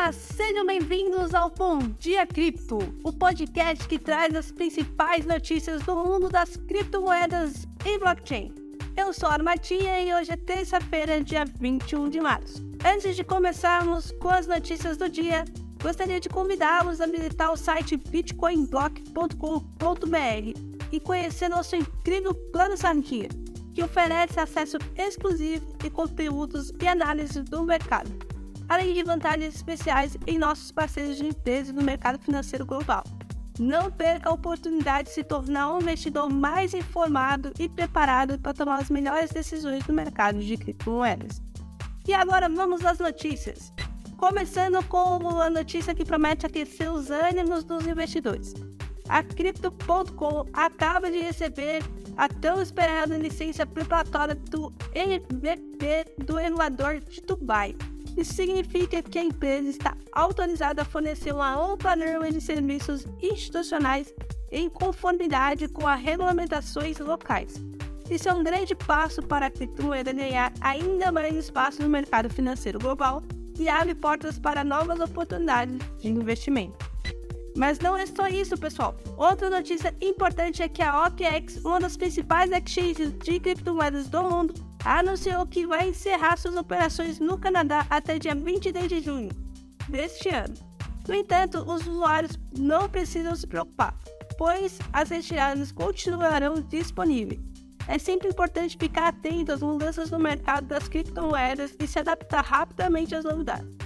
Olá, sejam bem-vindos ao Bom Dia Cripto, o podcast que traz as principais notícias do mundo das criptomoedas e blockchain. Eu sou a Armatinha e hoje é terça-feira, dia 21 de março. Antes de começarmos com as notícias do dia, gostaria de convidá-los a visitar o site bitcoinblock.com.br e conhecer nosso incrível plano Sardinha, que oferece acesso exclusivo e conteúdos e análises do mercado além de vantagens especiais em nossos parceiros de empresas no mercado financeiro global. Não perca a oportunidade de se tornar um investidor mais informado e preparado para tomar as melhores decisões no mercado de criptomoedas. E agora vamos às notícias. Começando com a notícia que promete aquecer os ânimos dos investidores. A Crypto.com acaba de receber a tão esperada licença preparatória do MVP do regulador de Dubai, isso significa que a empresa está autorizada a fornecer uma ampla gama de serviços institucionais em conformidade com as regulamentações locais. Isso é um grande passo para a criptomoeda ganhar ainda mais espaço no mercado financeiro global e abre portas para novas oportunidades de investimento. Mas não é só isso, pessoal. Outra notícia importante é que a OKEx, uma das principais exchanges de criptomoedas do mundo, anunciou que vai encerrar suas operações no Canadá até dia 23 de junho deste ano. No entanto, os usuários não precisam se preocupar, pois as retiradas continuarão disponíveis. É sempre importante ficar atento às mudanças no mercado das criptomoedas e se adaptar rapidamente às novidades.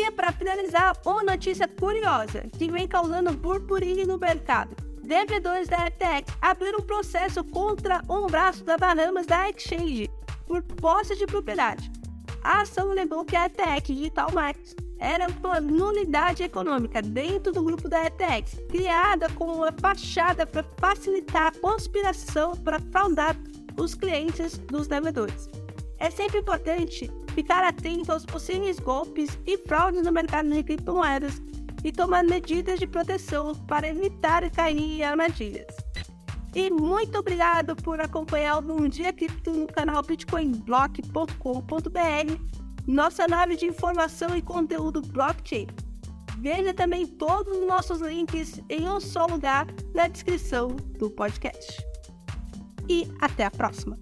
E para finalizar, uma notícia curiosa que vem causando burburinho no mercado devedores da FTX abriram um processo contra um braço da Bahamas da Exchange por posse de propriedade. A ação alegou que a FTX Digital Markets era uma nulidade econômica dentro do grupo da FTX, criada como uma fachada para facilitar a conspiração para fraudar os clientes dos devedores. É sempre importante ficar atento aos possíveis golpes e fraudes no mercado de criptomoedas e tomar medidas de proteção para evitar cair em armadilhas. E muito obrigado por acompanhar o Bom Dia Cripto no canal bitcoinblock.com.br, nossa nave de informação e conteúdo blockchain. Veja também todos os nossos links em um só lugar na descrição do podcast. E até a próxima!